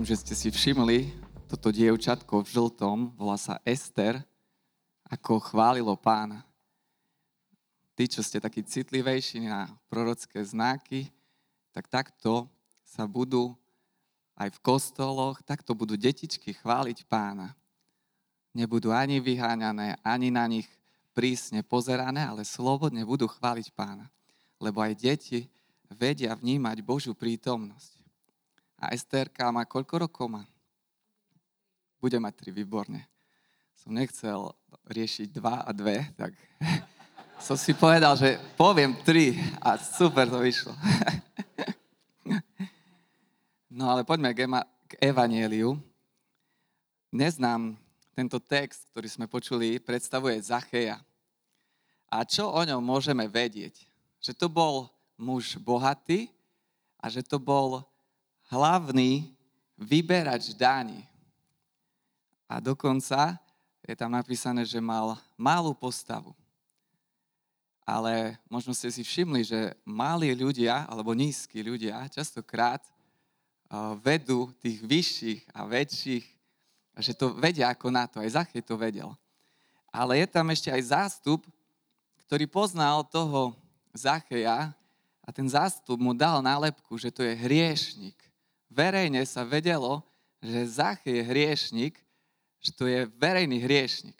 verím, že ste si všimli toto dievčatko v žltom, volá sa Ester, ako chválilo pána. Tí, čo ste takí citlivejší na prorocké znaky, tak takto sa budú aj v kostoloch, takto budú detičky chváliť pána. Nebudú ani vyháňané, ani na nich prísne pozerané, ale slobodne budú chváliť pána. Lebo aj deti vedia vnímať Božiu prítomnosť. A Esterka má koľko rokov má? Bude mať tri, výborne. Som nechcel riešiť dva a dve, tak som si povedal, že poviem tri a super to vyšlo. No ale poďme k, ema, k Evanieliu. Neznám tento text, ktorý sme počuli, predstavuje Zacheja. A čo o ňom môžeme vedieť? Že to bol muž bohatý a že to bol hlavný vyberač daní. A dokonca je tam napísané, že mal malú postavu. Ale možno ste si všimli, že malí ľudia, alebo nízki ľudia, častokrát vedú tých vyšších a väčších, že to vedia ako na to. Aj Zachej to vedel. Ale je tam ešte aj zástup, ktorý poznal toho Zacheja a ten zástup mu dal nálepku, že to je hriešnik verejne sa vedelo, že Zach je hriešnik, že to je verejný hriešnik.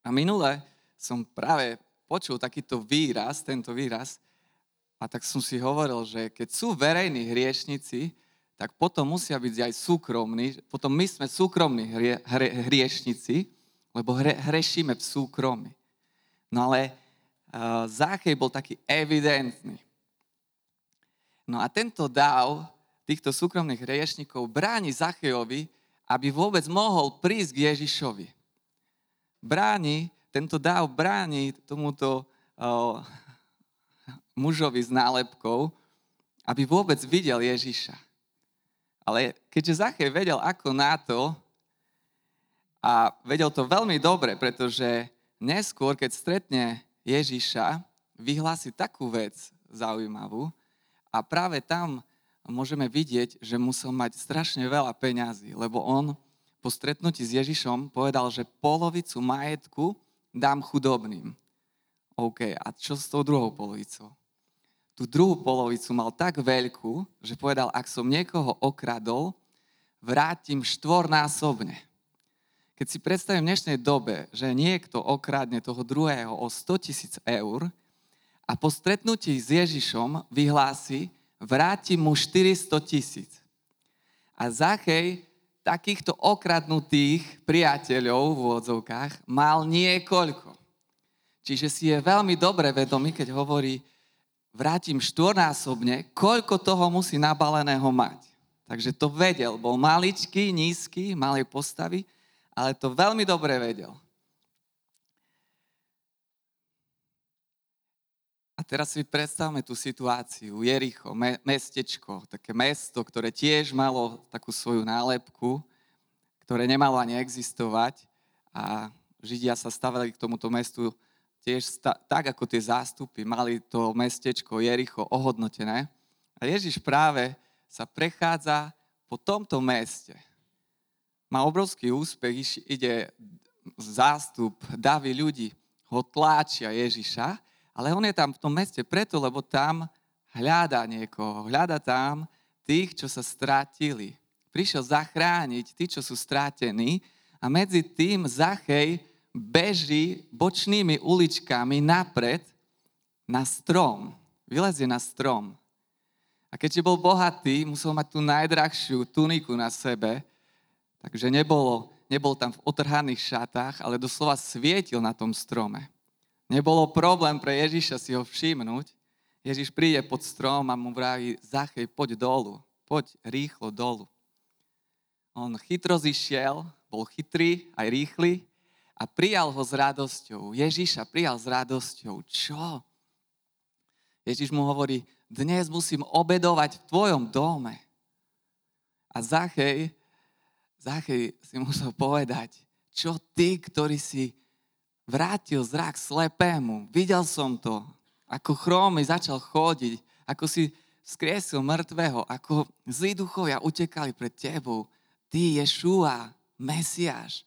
A minule som práve počul takýto výraz, tento výraz, a tak som si hovoril, že keď sú verejní hriešnici, tak potom musia byť aj súkromní, potom my sme súkromní hrie, hre, hriešnici, lebo hre, hrešíme v súkromí. No ale uh, Záchej bol taký evidentný. No a tento dáv týchto súkromných hriešnikov bráni Zachejovi, aby vôbec mohol prísť k Ježišovi. Bráni, tento dáv bráni tomuto o, mužovi s nálepkou, aby vôbec videl Ježiša. Ale keďže Zachej vedel ako na to, a vedel to veľmi dobre, pretože neskôr, keď stretne Ježiša, vyhlási takú vec zaujímavú a práve tam môžeme vidieť, že musel mať strašne veľa peňazí, lebo on po stretnutí s Ježišom povedal, že polovicu majetku dám chudobným. OK, a čo s tou druhou polovicou? Tú druhú polovicu mal tak veľkú, že povedal, ak som niekoho okradol, vrátim štvornásobne. Keď si predstavím v dnešnej dobe, že niekto okradne toho druhého o 100 tisíc eur a po stretnutí s Ježišom vyhlási, vráti mu 400 tisíc. A Zachej takýchto okradnutých priateľov v úvodzovkách mal niekoľko. Čiže si je veľmi dobre vedomý, keď hovorí, vrátim štvornásobne, koľko toho musí nabaleného mať. Takže to vedel. Bol maličký, nízky, malej postavy, ale to veľmi dobre vedel. A teraz si predstavme tú situáciu. Jericho, me, mestečko, také mesto, ktoré tiež malo takú svoju nálepku, ktoré nemalo ani existovať a Židia sa stavili k tomuto mestu tiež sta- tak, ako tie zástupy, mali to mestečko Jericho ohodnotené. A Ježiš práve sa prechádza po tomto meste. Má obrovský úspech, ide zástup, davy ľudí, ho tláčia Ježiša ale on je tam v tom meste preto, lebo tam hľadá niekoho. Hľada tam tých, čo sa stratili. Prišiel zachrániť tí, čo sú stratení a medzi tým Zachej beží bočnými uličkami napred na strom. Vylezie na strom. A keďže bol bohatý, musel mať tú najdrahšiu tuniku na sebe, takže nebolo, nebol tam v otrhaných šatách, ale doslova svietil na tom strome. Nebolo problém pre Ježiša si ho všimnúť. Ježiš príde pod strom a mu vraví, Zachej, poď dolu, poď rýchlo dolu. On chytro zišiel, bol chytrý, aj rýchly a prijal ho s radosťou. Ježiša prijal s radosťou. Čo? Ježiš mu hovorí, dnes musím obedovať v tvojom dome. A Zachej, Zachej si musel povedať, čo ty, ktorý si vrátil zrak slepému. Videl som to, ako chrómy začal chodiť, ako si skriesil mŕtvého, ako zlí duchovia utekali pred tebou. Ty, Ješua, Mesiáš,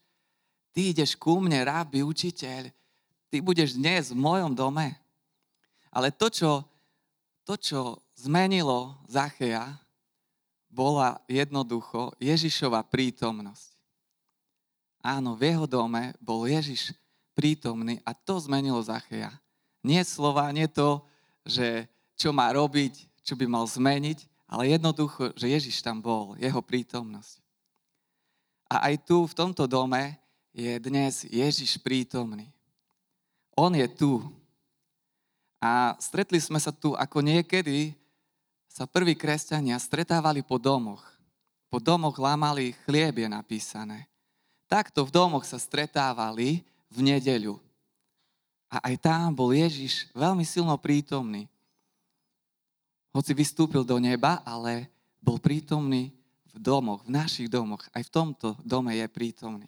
ty ideš ku mne, rábi, učiteľ, ty budeš dnes v mojom dome. Ale to, čo, to, čo zmenilo Zacheja, bola jednoducho Ježišova prítomnosť. Áno, v jeho dome bol Ježiš prítomný a to zmenilo Zacheja. Nie slova, nie to, že čo má robiť, čo by mal zmeniť, ale jednoducho, že Ježiš tam bol, jeho prítomnosť. A aj tu, v tomto dome, je dnes Ježiš prítomný. On je tu. A stretli sme sa tu ako niekedy sa prví kresťania stretávali po domoch. Po domoch lámali chlieb je napísané. Takto v domoch sa stretávali v nedeľu. A aj tam bol Ježiš veľmi silno prítomný. Hoci vystúpil do neba, ale bol prítomný v domoch, v našich domoch. Aj v tomto dome je prítomný.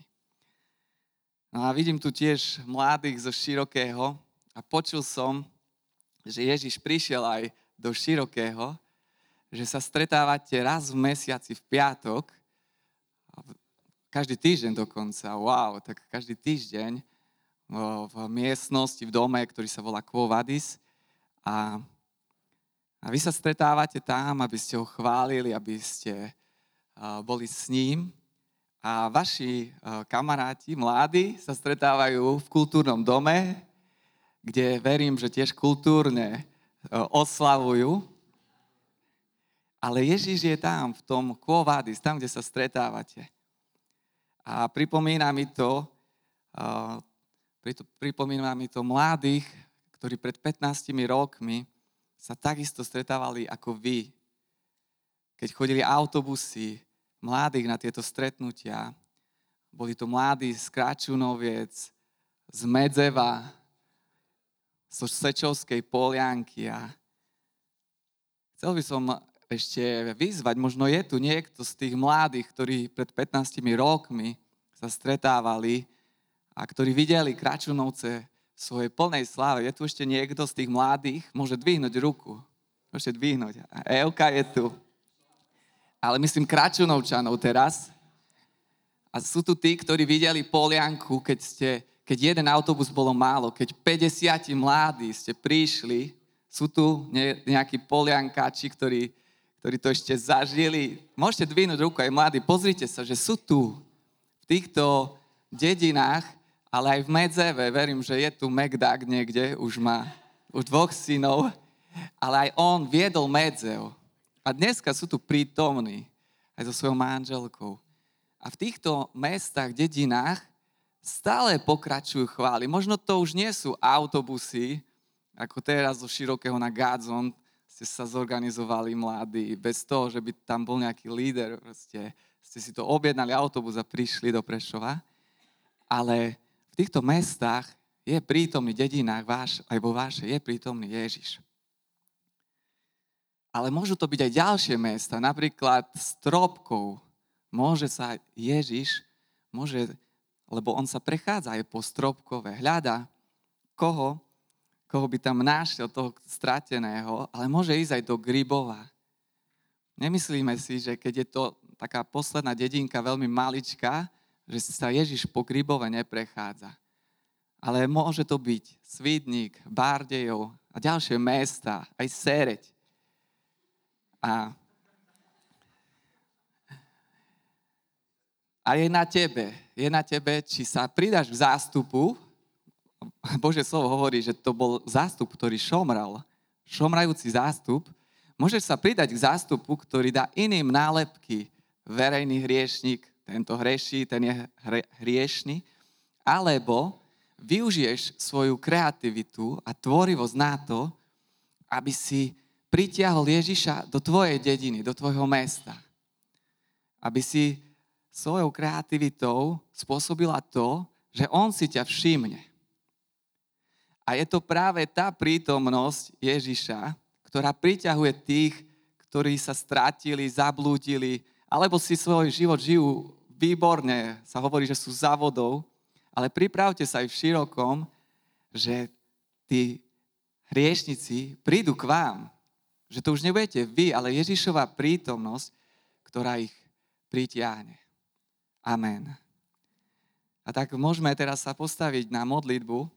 No a vidím tu tiež mladých zo Širokého a počul som, že Ježiš prišiel aj do Širokého, že sa stretávate raz v mesiaci v piatok, každý týždeň dokonca, wow, tak každý týždeň v miestnosti, v dome, ktorý sa volá Quo Vadis a, a vy sa stretávate tam, aby ste ho chválili, aby ste boli s ním a vaši kamaráti, mladí, sa stretávajú v kultúrnom dome, kde verím, že tiež kultúrne oslavujú. Ale Ježiš je tam, v tom Kvovadis, tam, kde sa stretávate. A pripomína mi to, pripomína mi to mladých, ktorí pred 15 rokmi sa takisto stretávali ako vy. Keď chodili autobusy, mladých na tieto stretnutia. Boli to mladí z Kračunoviec, z Medzeva, zo Sečovskej polianky a chcel by som ešte vyzvať, možno je tu niekto z tých mladých, ktorí pred 15 rokmi sa stretávali a ktorí videli Kračunovce v svojej plnej sláve. Je tu ešte niekto z tých mladých? Môže dvihnúť ruku. Môžete dvihnúť. Elka je tu ale myslím Kračunovčanov teraz. A sú tu tí, ktorí videli Polianku, keď, ste, keď jeden autobus bolo málo, keď 50 mladí ste prišli, sú tu nejakí Poliankáči, ktorí, ktorí to ešte zažili. Môžete dvihnúť ruku aj mladí, pozrite sa, že sú tu v týchto dedinách, ale aj v Medzeve, verím, že je tu Megdag niekde, už má už dvoch synov, ale aj on viedol Medzev. A dneska sú tu prítomní aj so svojou manželkou. A v týchto mestách, dedinách stále pokračujú chvály. Možno to už nie sú autobusy, ako teraz zo Širokého na Gadzon ste sa zorganizovali mladí, bez toho, že by tam bol nejaký líder. Proste ste si to objednali autobus a prišli do Prešova. Ale týchto mestách je prítomný dedinách, váš, aj vo vašej, je prítomný Ježiš. Ale môžu to byť aj ďalšie mesta, napríklad Stropkov. Môže sa Ježiš, môže, lebo on sa prechádza aj po Stropkove, hľada koho, koho by tam našiel, toho strateného, ale môže ísť aj do Gribova. Nemyslíme si, že keď je to taká posledná dedinka veľmi maličká, že sa Ježiš po Gribove neprechádza. Ale môže to byť Svidník, Bardejov a ďalšie mesta, aj Sereď. A, a je na tebe, je na tebe, či sa pridaš k zástupu. Bože slovo hovorí, že to bol zástup, ktorý šomral, šomrajúci zástup. Môžeš sa pridať k zástupu, ktorý dá iným nálepky. Verejný hriešnik, tento hreší, ten je hriešný. Alebo využiješ svoju kreativitu a tvorivosť na to, aby si pritiahol Ježiša do tvojej dediny, do tvojho mesta. Aby si svojou kreativitou spôsobila to, že on si ťa všimne. A je to práve tá prítomnosť Ježiša, ktorá priťahuje tých, ktorí sa stratili, zablúdili, alebo si svoj život žijú výborne, sa hovorí, že sú závodov, ale pripravte sa aj v širokom, že tí hriešnici prídu k vám Že to už nebudete vy, ale Ježišova prítomnosť, ktorá ich pritiahne. Amen. A tak môžeme teraz sa postaviť na modlitbu,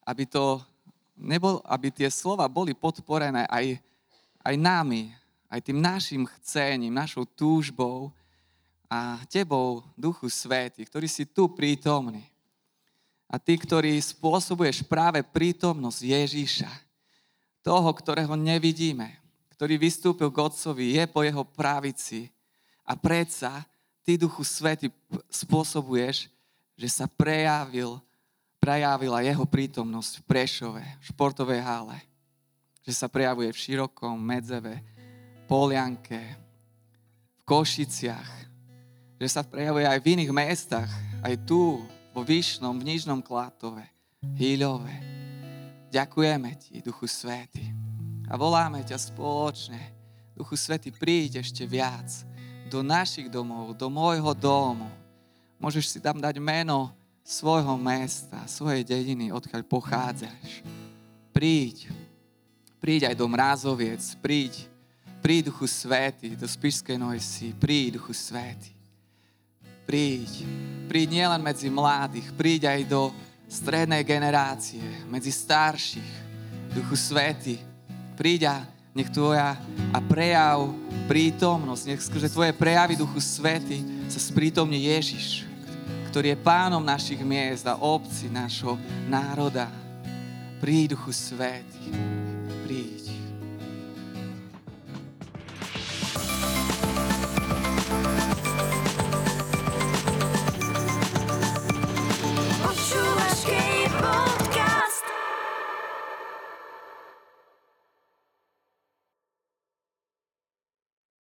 aby, to nebol, aby tie slova boli podporené aj, aj nami, aj tým našim chcením, našou túžbou a tebou, Duchu Svety, ktorý si tu prítomný. A ty, ktorý spôsobuješ práve prítomnosť Ježíša, toho, ktorého nevidíme, ktorý vystúpil k Otcovi, je po jeho pravici a predsa Ty, Duchu Svety, spôsobuješ, že sa prejavil, prejavila jeho prítomnosť v Prešove, v športovej hale. Že sa prejavuje v Širokom, Medzeve, Polianke, v Košiciach. Že sa prejavuje aj v iných mestách, aj tu, vo Vyšnom, v Nižnom Klátove, Hýľove. Ďakujeme Ti, Duchu Svety. A voláme ťa spoločne. Duchu Svety, príď ešte viac do našich domov, do môjho domu. Môžeš si tam dať meno svojho mesta, svojej dediny, odkiaľ pochádzaš. Príď. Príď aj do Mrázoviec. Príď. Príď, Duchu Svety, do Spišskej Nojsi. Príď, Duchu Svety. Príď. Príď nielen medzi mladých, príď aj do strednej generácie, medzi starších. Duchu Svety, príď a nech tvoja a prejav prítomnosť, nech skrze tvoje prejavy Duchu Svety sa sprítomne Ježiš, ktorý je pánom našich miest a obci našho národa. Príď Duchu Svety, príď.